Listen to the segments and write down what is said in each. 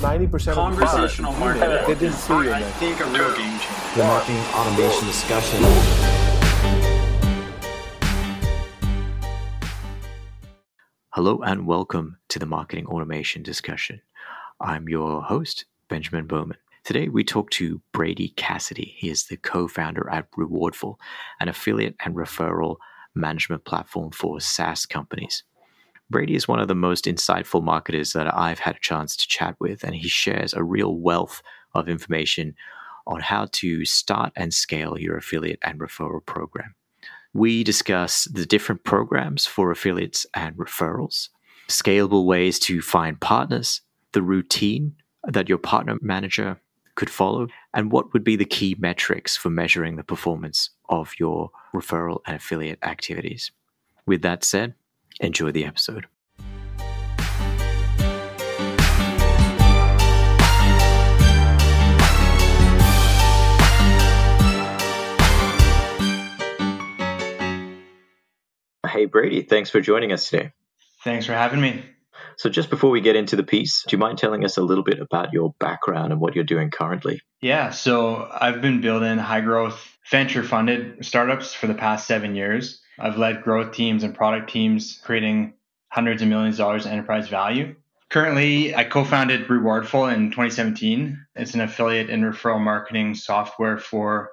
90% Conversational of the marketing. They didn't see you, I man. think a real game changer. the marketing automation discussion. Hello and welcome to the Marketing Automation Discussion. I'm your host, Benjamin Bowman. Today we talk to Brady Cassidy. He is the co founder at Rewardful, an affiliate and referral management platform for SaaS companies. Brady is one of the most insightful marketers that I've had a chance to chat with, and he shares a real wealth of information on how to start and scale your affiliate and referral program. We discuss the different programs for affiliates and referrals, scalable ways to find partners, the routine that your partner manager could follow, and what would be the key metrics for measuring the performance of your referral and affiliate activities. With that said, enjoy the episode. Hey, Brady, thanks for joining us today. Thanks for having me. So, just before we get into the piece, do you mind telling us a little bit about your background and what you're doing currently? Yeah, so I've been building high growth venture funded startups for the past seven years. I've led growth teams and product teams creating hundreds of millions of dollars in enterprise value. Currently, I co founded Rewardful in 2017. It's an affiliate and referral marketing software for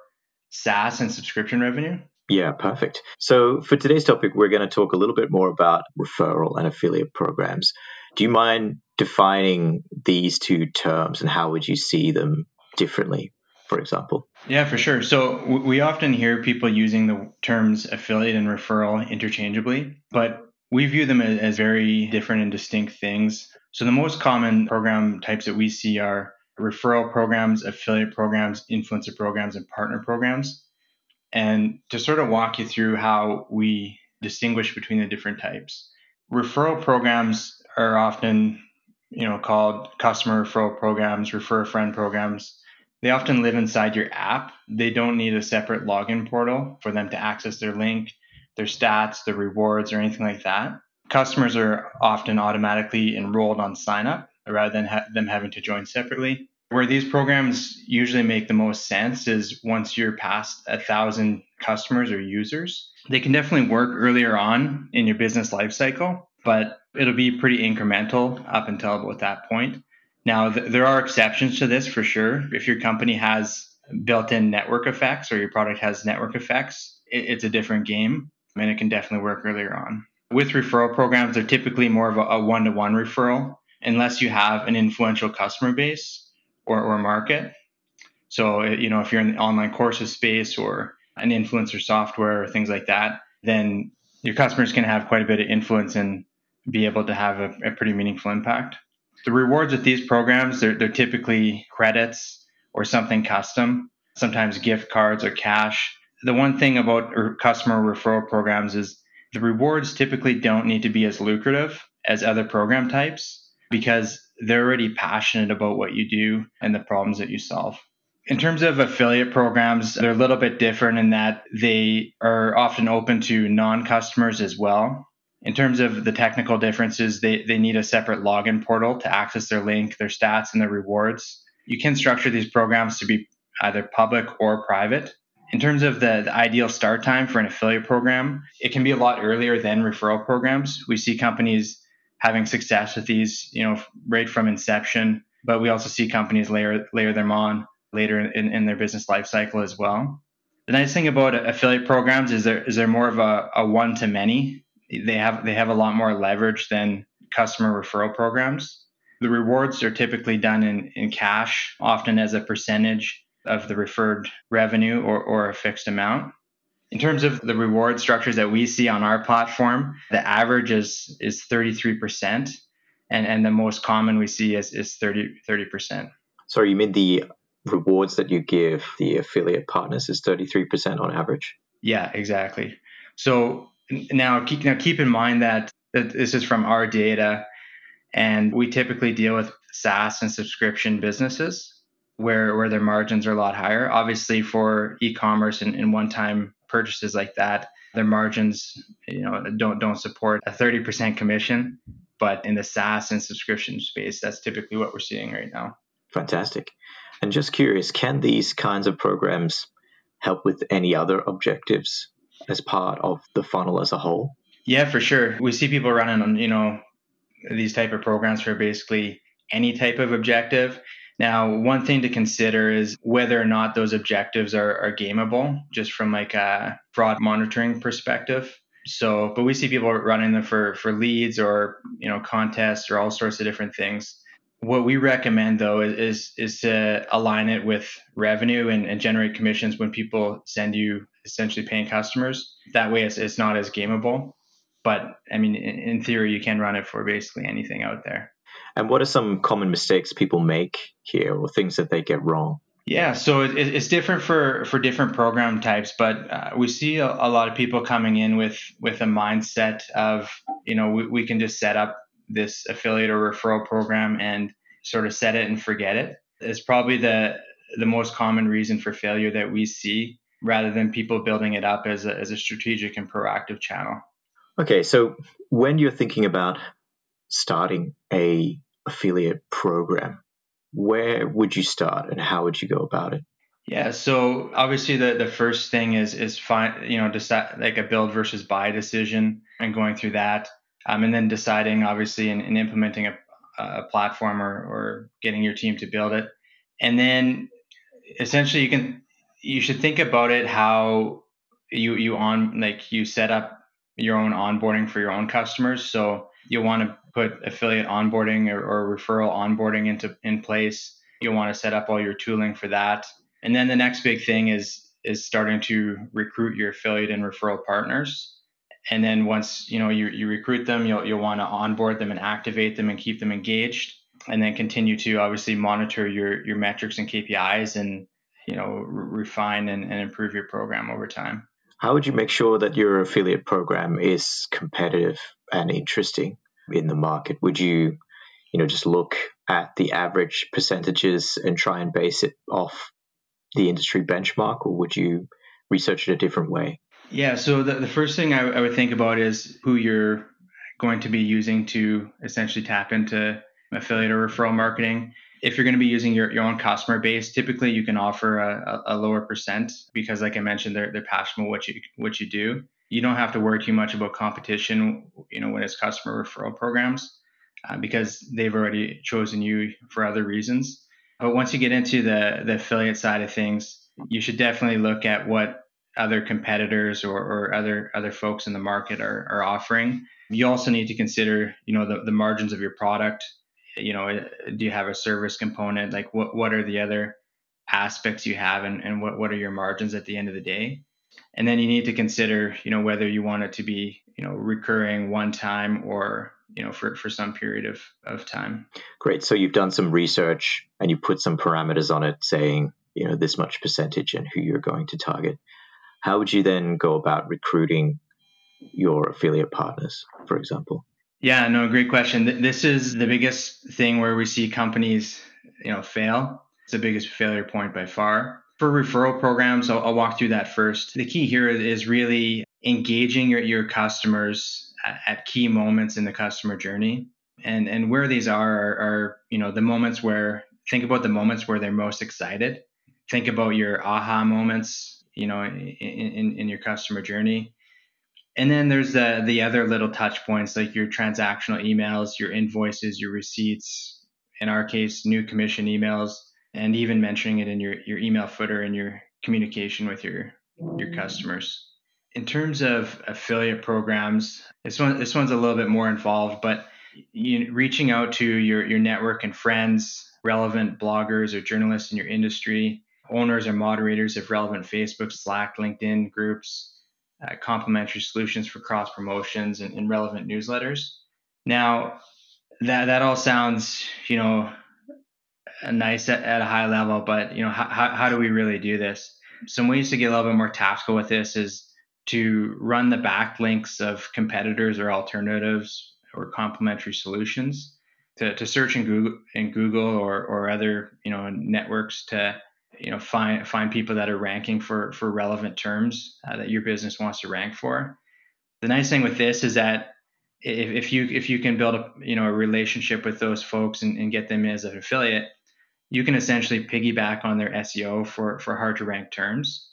SaaS and subscription revenue. Yeah, perfect. So, for today's topic, we're going to talk a little bit more about referral and affiliate programs. Do you mind defining these two terms and how would you see them differently, for example? Yeah, for sure. So we often hear people using the terms affiliate and referral interchangeably, but we view them as, very different and distinct things. So the most common program types that we see are referral programs, affiliate programs, influencer programs, and partner programs. And to sort of walk you through how we distinguish between the different types. Referral programs are often, you know, called customer referral programs, refer a friend programs. They often live inside your app. They don't need a separate login portal for them to access their link, their stats, their rewards, or anything like that. Customers are often automatically enrolled on sign up rather than ha- them having to join separately. Where these programs usually make the most sense is once you're past a thousand customers or users. They can definitely work earlier on in your business lifecycle, but it'll be pretty incremental up until about that point. Now, th- there are exceptions to this for sure. If your company has built in network effects or your product has network effects, it- it's a different game and it can definitely work earlier on. With referral programs, they're typically more of a one to one referral unless you have an influential customer base or, or market. So, you know, if you're in the online courses space or an influencer software or things like that, then your customers can have quite a bit of influence and be able to have a, a pretty meaningful impact. The rewards with these programs, they're, they're typically credits or something custom, sometimes gift cards or cash. The one thing about customer referral programs is the rewards typically don't need to be as lucrative as other program types because they're already passionate about what you do and the problems that you solve. In terms of affiliate programs, they're a little bit different in that they are often open to non customers as well. In terms of the technical differences, they, they need a separate login portal to access their link, their stats, and their rewards. You can structure these programs to be either public or private. In terms of the, the ideal start time for an affiliate program, it can be a lot earlier than referral programs. We see companies having success with these, you know, right from inception. But we also see companies layer layer them on later in, in their business life cycle as well. The nice thing about affiliate programs is there is they're more of a, a one to many. They have they have a lot more leverage than customer referral programs. The rewards are typically done in, in cash, often as a percentage of the referred revenue or, or a fixed amount. In terms of the reward structures that we see on our platform, the average is is 33%, and, and the most common we see is, is 30, 30%. Sorry, you mean the rewards that you give the affiliate partners is 33% on average? Yeah, exactly. So now keep, now keep in mind that, this is from our data, and we typically deal with SaaS and subscription businesses where, where their margins are a lot higher. Obviously, for e-commerce and, and one-time purchases like that, their margins, you know, don't don't support a 30% commission. But in the SaaS and subscription space, that's typically what we're seeing right now. Fantastic. And just curious, can these kinds of programs help with any other objectives as part of the funnel as a whole? Yeah, for sure. We see people running on, you know, these type of programs for basically any type of objective. Now, one thing to consider is whether or not those objectives are, are gameable, just from like a fraud monitoring perspective. So, but we see people running them for for leads or you know contests or all sorts of different things. What we recommend though is is, is to align it with revenue and, and generate commissions when people send you essentially paying customers. That way, it's it's not as gameable. But I mean, in, in theory, you can run it for basically anything out there. And what are some common mistakes people make here or things that they get wrong? Yeah, so it, it's different for for different program types, but uh, we see a, a, lot of people coming in with with a mindset of you know we, we can just set up this affiliate or referral program and sort of set it and forget. It's probably the the most common reason for failure that we see, rather than people building it up as a, as a strategic and proactive channel. Okay, so when you're thinking about starting a affiliate program, where would you start and how would you go about it? Yeah, so obviously the, the first thing is is find you know decide like a build versus buy decision and going through that, um, and then deciding obviously and, and implementing a, a platform or, or getting your team to build it, and then essentially you can you should think about it how you you on like you set up your own onboarding for your own customers. So you'll want to put affiliate onboarding or, or referral onboarding into in place. You'll want to set up all your tooling for that. And then the next big thing is is starting to recruit your affiliate and referral partners. And then once you know you, you recruit them, you'll you'll want to onboard them and activate them and keep them engaged. And then continue to obviously monitor your your metrics and KPIs and you know re- refine and, and improve your program over time. How would you make sure that your affiliate program is competitive and interesting in the market? Would you, you know, just look at the average percentages and try and base it off the industry benchmark, or would you research it a different way? Yeah, so the, the first thing I, I would think about is who you're going to be using to essentially tap into affiliate or referral marketing if you're going to be using your, your own customer base, typically you can offer a, a, lower percent because, like I mentioned, they're, they're passionate about what you what you do. You don't have to worry too much about competition, you know, when it's customer referral programs, uh, because they've already chosen you for other reasons. But once you get into the the affiliate side of things, you should definitely look at what other competitors or, or other other folks in the market are, are offering. You also need to consider, you know, the, the margins of your product. You know do you have a service component? Like what what are the other aspects you have and, and what, what are your margins at the end of the day? And then you need to consider you know whether you want it to be you know recurring one time or you know for, for some period of, of time. Great. So you've done some research and you put some parameters on it saying you know this much percentage and who you're going to target how would you then go about recruiting your affiliate partners for example yeah, no, great question. This is the biggest thing where we see companies, you know, fail. It's the biggest failure point by far. For referral programs, I'll, I'll walk through that first. The key here is really engaging your, your customers at, at key moments in the customer journey. And and where these are, are are you know the moments where think about the moments where they're most excited. Think about your aha moments, you know, in, in, in your customer journey and then there's the the other little touch points like your transactional emails, your invoices, your receipts, in our case, new commission emails, and even mentioning it in your, your email footer and your communication with your your mm-hmm. customers. In terms of affiliate programs, this one this one's a little bit more involved, but you, reaching out to your your network and friends, relevant bloggers or journalists in your industry, owners or moderators of relevant Facebook, Slack, LinkedIn groups, uh, complementary solutions for cross promotions and, and, relevant newsletters. Now, that that all sounds, you know, nice at, at a high level, but you know, how, how do we really do this? Some ways to get a little bit more tactical with this is to run the backlinks of competitors or alternatives or complementary solutions to, to search in Google in Google or, or other you know networks to you know find find people that are ranking for for relevant terms uh, that your business wants to rank for the nice thing with this is that if, if you if you can build a you know a relationship with those folks and, and get them as an affiliate, you can essentially piggyback on their SEO for for hard to rank terms.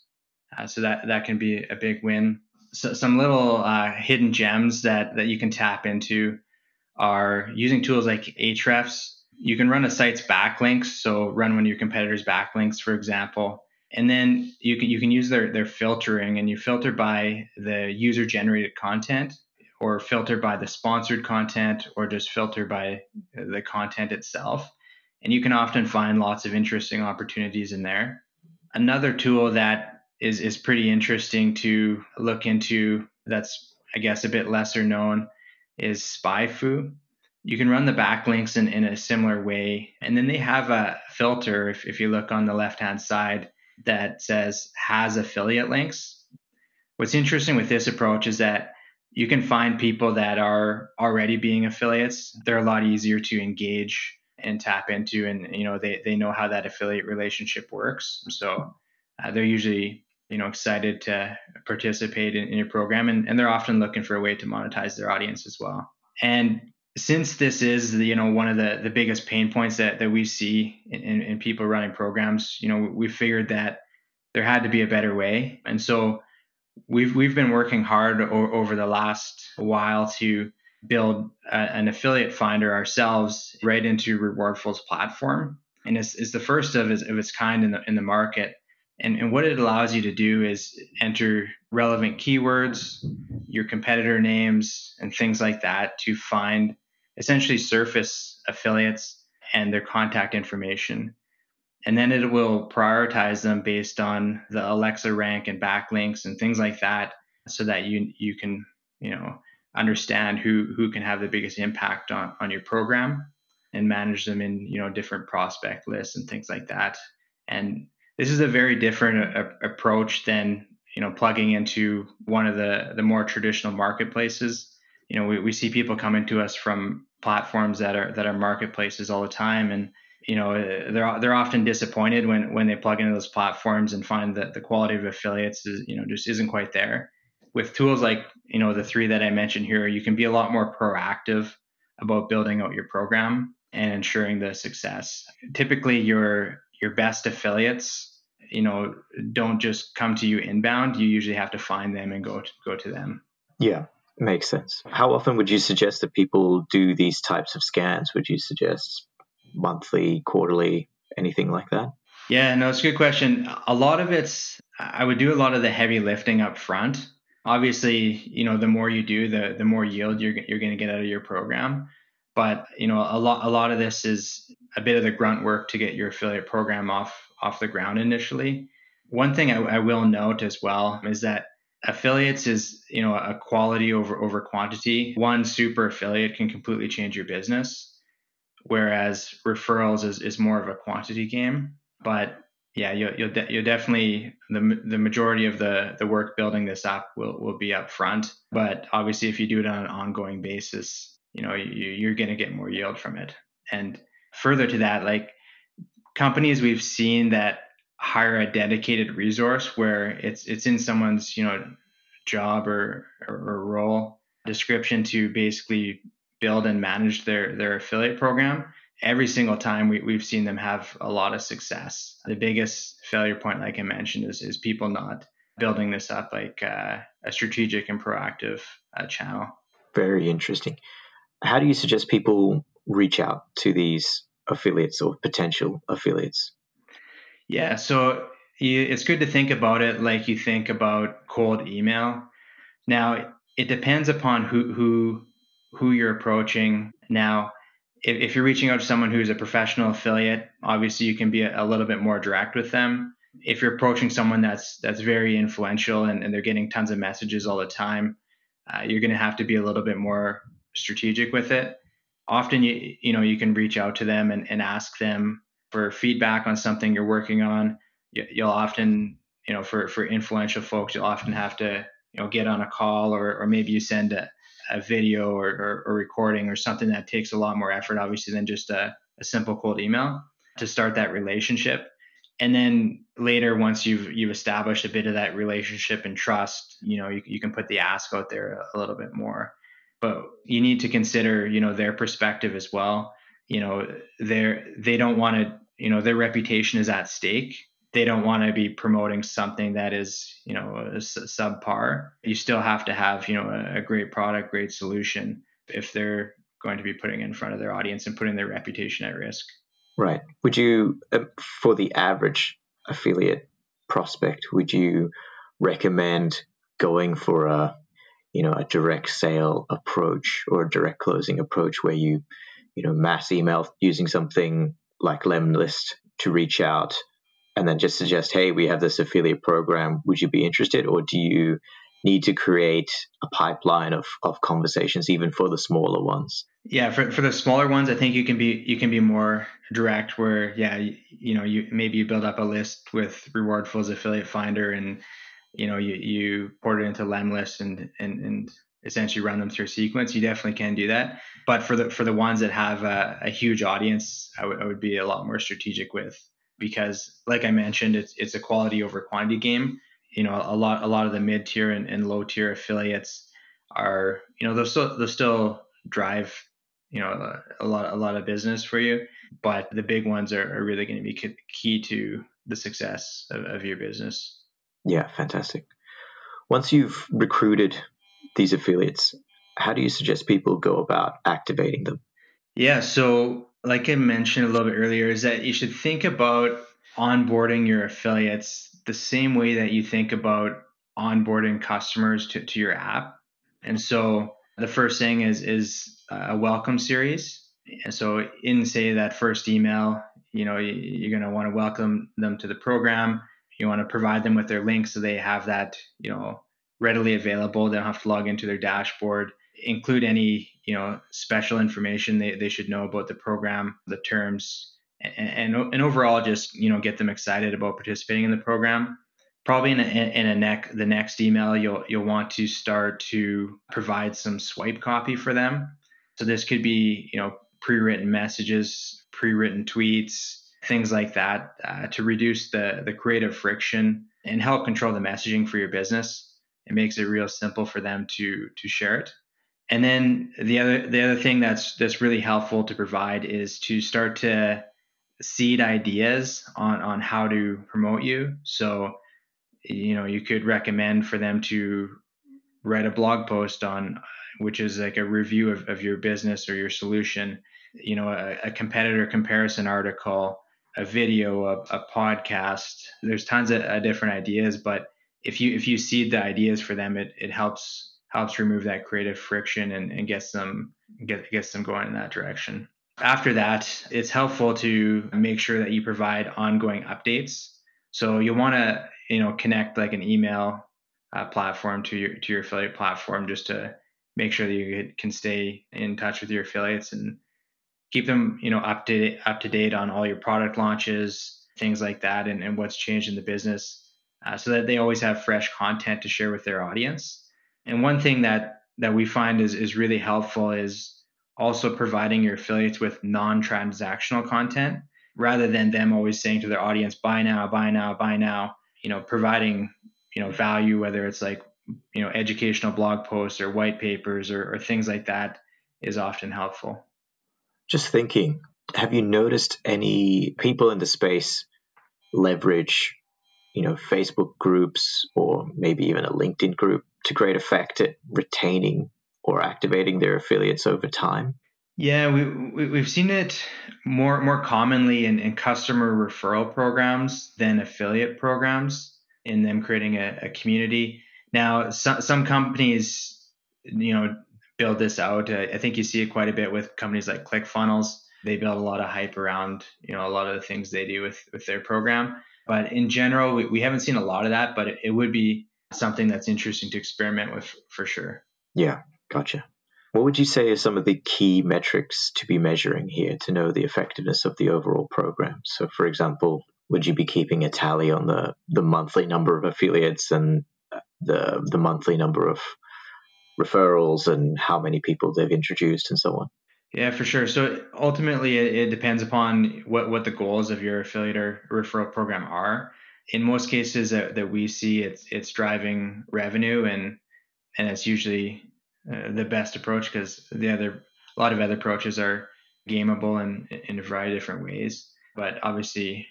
Uh, so that that can be a big win. So some little uh, hidden gems that that you can tap into are using tools like Ahrefs. You can run a site's backlinks, so run one of your competitors' backlinks, for example, and then you can you can use their their filtering, and you filter by the user generated content, or filter by the sponsored content, or just filter by the content itself. And you can often find lots of interesting opportunities in there. Another tool that is is pretty interesting to look into that's I guess a bit lesser known is SpyFu. You can run the backlinks in, in a similar way. And then they have a filter, if, if you look on the left hand side, that says has affiliate links. What's interesting with this approach is that you can find people that are already being affiliates. They're a lot easier to engage and tap into, and you know they they know how that affiliate relationship works. So uh, they're usually you know excited to participate in, in your program and, and they're often looking for a way to monetize their audience as well and since this is you know one of the the biggest pain points that that we see in, in, in people running programs you know we figured that there had to be a better way. And so we've we've been working hard o- over the last while to build a, an affiliate finder ourselves right into rewardful's platform. And it's, it's the first of its, of its kind in the in the market. And, and what it allows you to do is enter relevant keywords, your competitor names, and things like that to find essentially surface affiliates and their contact information. And then it will prioritize them based on the Alexa rank and backlinks and things like that so that you you can, you know, understand who who can have the biggest impact on, on your program and manage them in, you know, different prospect lists and things like that. And this is a very different a, approach than you know plugging into one of the the more traditional marketplaces you know we, we see people coming to us from platforms that are that are marketplaces all the time. And you know uh, they're they're often disappointed when when they plug into those platforms and find that the quality of affiliates is you know just isn't quite there. With tools like you know the three that i mentioned here you can be a lot more proactive about building out your program and ensuring the success. Typically your your best affiliates you know don't just come to you inbound. You usually have to find them and go to, go to them. Yeah makes sense. How often would you suggest that people do these types of scans? Would you suggest monthly quarterly anything like that? Yeah no it's a good question. A lot of it's i would do a lot of the heavy lifting up front. Obviously you know the more you do the the more yield you're, you're going to get out of your program. But you know a lot a lot of this is a bit of the grunt work to get your affiliate program off off the ground initially. One thing I, I will note as well is that affiliates is you know a quality over over quantity. One super affiliate can completely change your business, whereas referrals is, is more of a quantity game. But yeah, you'll you'll, de- you'll definitely the the majority of the the work building this up will will be up front. But obviously, if you do it on an ongoing basis, you know you, you're going to get more yield from it. And further to that, like companies we've seen that hire a dedicated resource where it's it's in someone's you know job or, or, role description to basically build and manage their their affiliate program. Every single time we, we've seen them have a lot of success. The biggest failure point like i mentioned is, is people not building this up like uh, a strategic and proactive uh, channel. Very interesting. How do you suggest people reach out to these affiliates or potential affiliates? Yeah, so it's good to think about it like you think about cold email. Now, it depends upon who who who you're approaching. Now, if, if you're reaching out to someone who's a professional affiliate, obviously you can be a, a little bit more direct with them. If you're approaching someone that's that's very influential and, and they're getting tons of messages all the time, uh, you're going to have to be a little bit more strategic with it often you you know you can reach out to them and, and ask them for feedback on something you're working on you, you'll often you know for for influential folks you'll often have to you know get on a call or or maybe you send a, a video or, or, or recording or something that takes a lot more effort obviously than just a, a simple cold email to start that relationship and then later once you've you've established a bit of that relationship and trust you know you, you can put the ask out there a, a little bit more but you need to consider, you know, their perspective as well. You know, they're they don't want to, you know, their reputation is at stake. They don't want to be promoting something that is, you know, subpar. You still have to have, you know, a, a great product, great solution if they're going to be putting in front of their audience and putting their reputation at risk. Right. Would you, uh, for the average affiliate prospect, would you recommend going for a you know a direct sale approach or a direct closing approach where you you know mass email using something like Lemlist to reach out and then just suggest hey we have this affiliate program. Would you be interested? Or do you need to create a pipeline of, of conversations even for the smaller ones? Yeah for, for the smaller ones i think you can be you can be more direct where yeah you, you know you maybe you build up a list with rewardful's affiliate finder and you know you, you port it into lemlist and, and and essentially run them through sequence you definitely can do that. But for the for the ones that have a, a huge audience I, w- I would be a lot more strategic with because like i mentioned it's it's a quality over quantity game. You know a lot a lot of the mid tier and, and low tier affiliates are you know they'll still they'll still drive you know a, lot a lot of business for you but the big ones are, are really going to be key to the success of, of your business. Yeah fantastic. Once you've recruited these affiliates how do you suggest people go about activating them yeah so like i mentioned a little bit earlier is that you should think about onboarding your affiliates the same way that you think about onboarding customers to, to your app. And so the first thing is is a welcome series. And so in say that first email, you know, you're going to want to welcome them to the program. You want to provide them with their link so they have that, you know, readily available. They don't have to log into their dashboard. Include any, you know, special information they, they should know about the program, the terms, and, and, and overall just you know get them excited about participating in the program probably in a, in a neck the next email you'll you'll want to start to provide some swipe copy for them so this could be you know pre-written messages pre-written tweets things like that uh, to reduce the the creative friction and help control the messaging for your business it makes it real simple for them to to share it and then the other the other thing that's that's really helpful to provide is to start to seed ideas on on how to promote you. So, you know, you could recommend for them to write a blog post on which is like a review of, of your business or your solution, you know, a, a competitor comparison article, a video, a, a podcast. There's tons of, of different ideas, but if you if you seed the ideas for them, it it helps helps remove that creative friction and, and gets them get gets them going in that direction. After that, it's helpful to make sure that you provide ongoing updates. So you'll want to, you know, connect like an email uh, platform to your to your affiliate platform just to make sure that you can stay in touch with your affiliates and keep them, you know, up to up to date on all your product launches, things like that, and, and what's changed in the business, uh, so that they always have fresh content to share with their audience. And one thing that that we find is is really helpful is also providing your affiliates with non-transactional content rather than them always saying to their audience buy now buy now buy now you know providing you know value whether it's like you know educational blog posts or white papers or, or things like that is often helpful just thinking have you noticed any people in the space leverage you know facebook groups or maybe even a linkedin group to great effect at retaining or activating their affiliates over time? Yeah, we, we have seen it more more commonly in, in customer referral programs than affiliate programs, in them creating a, a community. Now, some some companies, you know, build this out. I think you see it quite a bit with companies like ClickFunnels. They build a lot of hype around, you know, a lot of the things they do with with their program. But in general, we, we haven't seen a lot of that. But it, it would be something that's interesting to experiment with for sure. Yeah, Gotcha. What would you say are some of the key metrics to be measuring here to know the effectiveness of the overall program? So, for example, would you be keeping a tally on the, the monthly number of affiliates and uh, the the monthly number of referrals and how many people they've introduced and so on? Yeah, for sure. So ultimately, it, it depends upon what, what the goals of your affiliate or referral program are. In most cases that, that we see, it's it's driving revenue and and it's usually uh, the best approach because the other a lot of other approaches are gameable in in a variety of different ways. But obviously,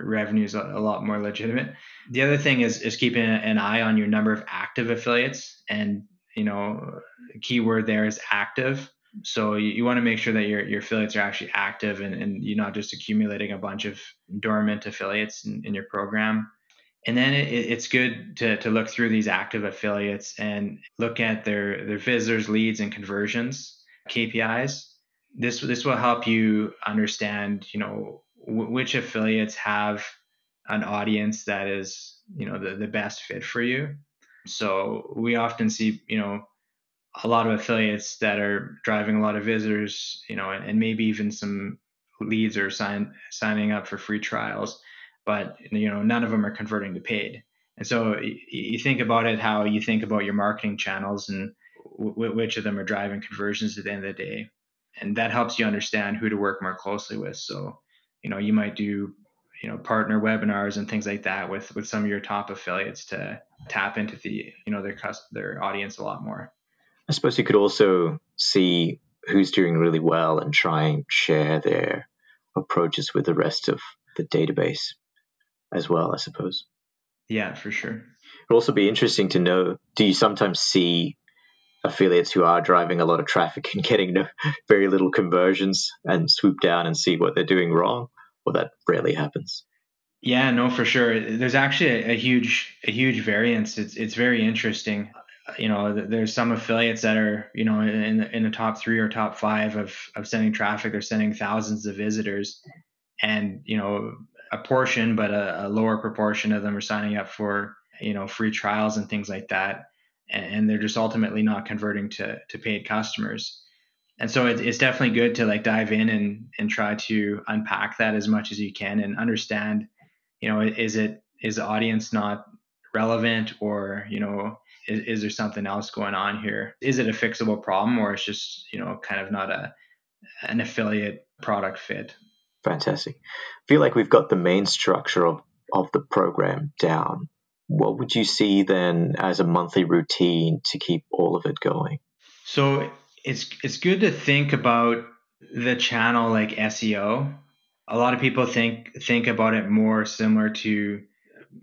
revenue is a, a lot more legitimate. The other thing is is keeping an eye on your number of active affiliates, and you know, keyword there is active. So you, you want to make sure that your, your affiliates are actually active and, and you're not just accumulating a bunch of dormant affiliates in, in your program. And then it, it's good to, to look through these active affiliates and look at their, their visitors, leads, and conversions KPIs. This this will help you understand, you know, w- which affiliates have an audience that is, you know, the, the best fit for you. So we often see, you know, a lot of affiliates that are driving a lot of visitors, you know, and, and maybe even some leads are sign, signing up for free trials, but you know, none of them are converting to paid. And so you, you think about it, how you think about your marketing channels and w- which of them are driving conversions at the end of the day. And that helps you understand who to work more closely with. So, you know, you might do, you know, partner webinars and things like that with with some of your top affiliates to tap into the, you know, their their audience a lot more. I suppose you could also see who's doing really well and try and share their approaches with the rest of the database as well, I suppose. Yeah, for sure. It'd also be interesting to know do you sometimes see affiliates who are driving a lot of traffic and getting no, very little conversions and swoop down and see what they're doing wrong? Well, that rarely happens. Yeah, no, for sure. There's actually a, a huge, a huge variance. It's it's very interesting you know, there's some affiliates that are, you know, in the, in the top three or top five of, of sending traffic. They're sending thousands of visitors, and you know, a portion, but a, a lower proportion of them are signing up for, you know, free trials and things like that, and, and they're just ultimately not converting to to paid customers. And so it, it's definitely good to like dive in and and try to unpack that as much as you can and understand, you know, is it is the audience not relevant or you know is, is there something else going on here? Is it a fixable problem or it's just, you know, kind of not a an affiliate product fit? Fantastic. I feel like we've got the main structure of, of the program down. What would you see then as a monthly routine to keep all of it going? So it's it's good to think about the channel like SEO. A lot of people think think about it more similar to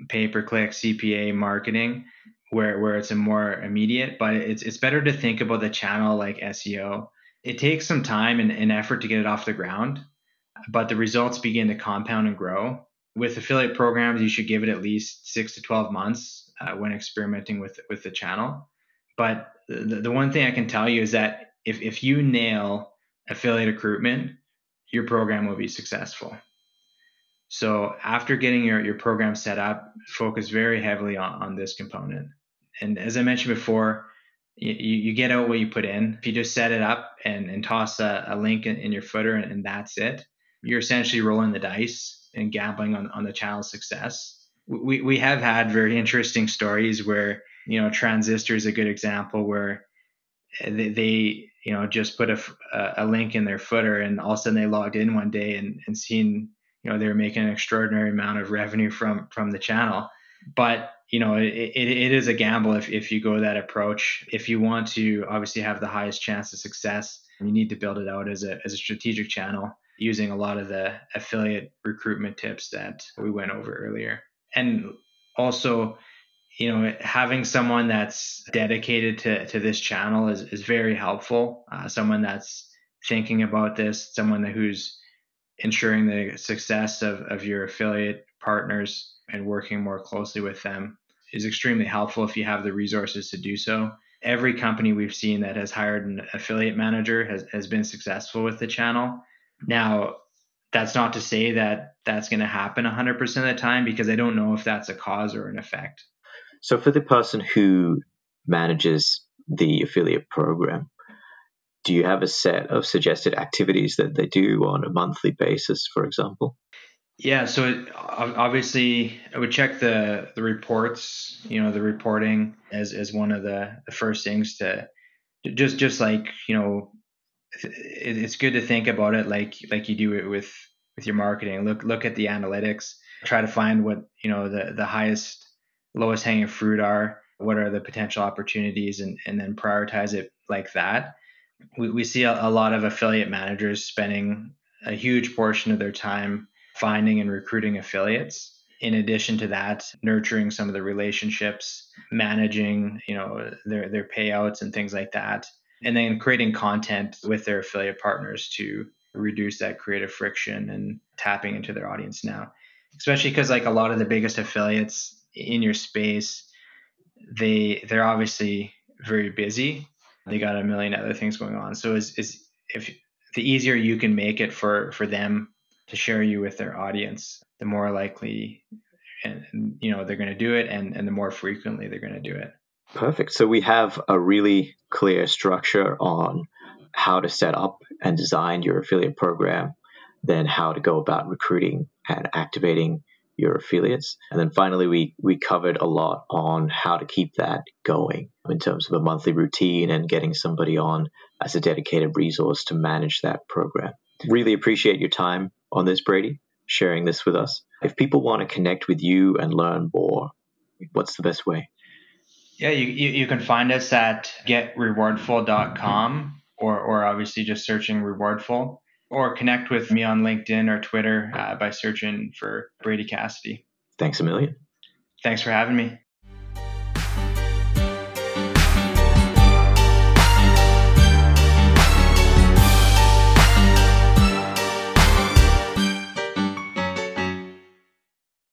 pay per click CPA marketing where where it's a more immediate, but it's it's better to think about the channel like SEO. It takes some time and, and effort to get it off the ground, but the results begin to compound and grow. With affiliate programs, you should give it at least six to 12 months uh, when experimenting with with the channel. But the, the one thing I can tell you is that if, if you nail affiliate recruitment, your program will be successful. So after getting your, your program set up, focus very heavily on, on this component and as I mentioned before, you, you get out what you put in. If you just set it up and, and toss a, a link in, in, your footer and, and, that's it, you're essentially rolling the dice and gambling on, on the channel's success. We, we have had very interesting stories where, you know, Transistor is a good example where they, they you know, just put a, a link in their footer and all of a sudden they logged in one day and, and seen, you know, they were making an extraordinary amount of revenue from, from the channel. But you know, it, it, it is a gamble if, if you go that approach. If you want to obviously have the highest chance of success, you need to build it out as a, as a strategic channel using a lot of the affiliate recruitment tips that we went over earlier. And also, you know, having someone that's dedicated to, to this channel is, is very helpful. Uh, someone that's thinking about this, someone who's ensuring the success of, of your affiliate partners and working more closely with them is extremely helpful if you have the resources to do so. Every company we've seen that has hired an affiliate manager has, has been successful with the channel. Now, that's not to say that that's going to happen 100% of the time because I don't know if that's a cause or an effect. So, for the person who manages the affiliate program, do you have a set of suggested activities that they do on a monthly basis, for example? Yeah, so obviously I would check the the reports, you know, the reporting as as one of the, the first things to just just like, you know, it, it's good to think about it like like you do it with with your marketing. Look look at the analytics, try to find what, you know, the the highest lowest hanging fruit are. what are the potential opportunities and, and then prioritize it like that. We, we see a, a lot of affiliate managers spending a huge portion of their time finding and recruiting affiliates. In addition to that nurturing some of the relationships managing you know their their payouts and things like that. And then creating content with their affiliate partners to reduce that creative friction and tapping into their audience now. Especially because like a lot of the biggest affiliates in your space they they're obviously very busy they got a million other things going on. So is is if the easier you can make it for for them to share you with their audience the more likely and you know they're going to do it and and the more frequently they're going to do it. Perfect. So we have a really clear structure on how to set up and design your affiliate program then how to go about recruiting and activating your affiliates and then finally we we covered a lot on how to keep that going in terms of a monthly routine and getting somebody on as a dedicated resource to manage that program really appreciate your time on this brady sharing this with us. If people want to connect with you and learn more, what's the best way? Yeah, you, you, you can find us at getrewardful.com or, or obviously just searching Rewardful or connect with me on LinkedIn or Twitter uh, by searching for Brady Cassidy. Thanks a million. Thanks for having me.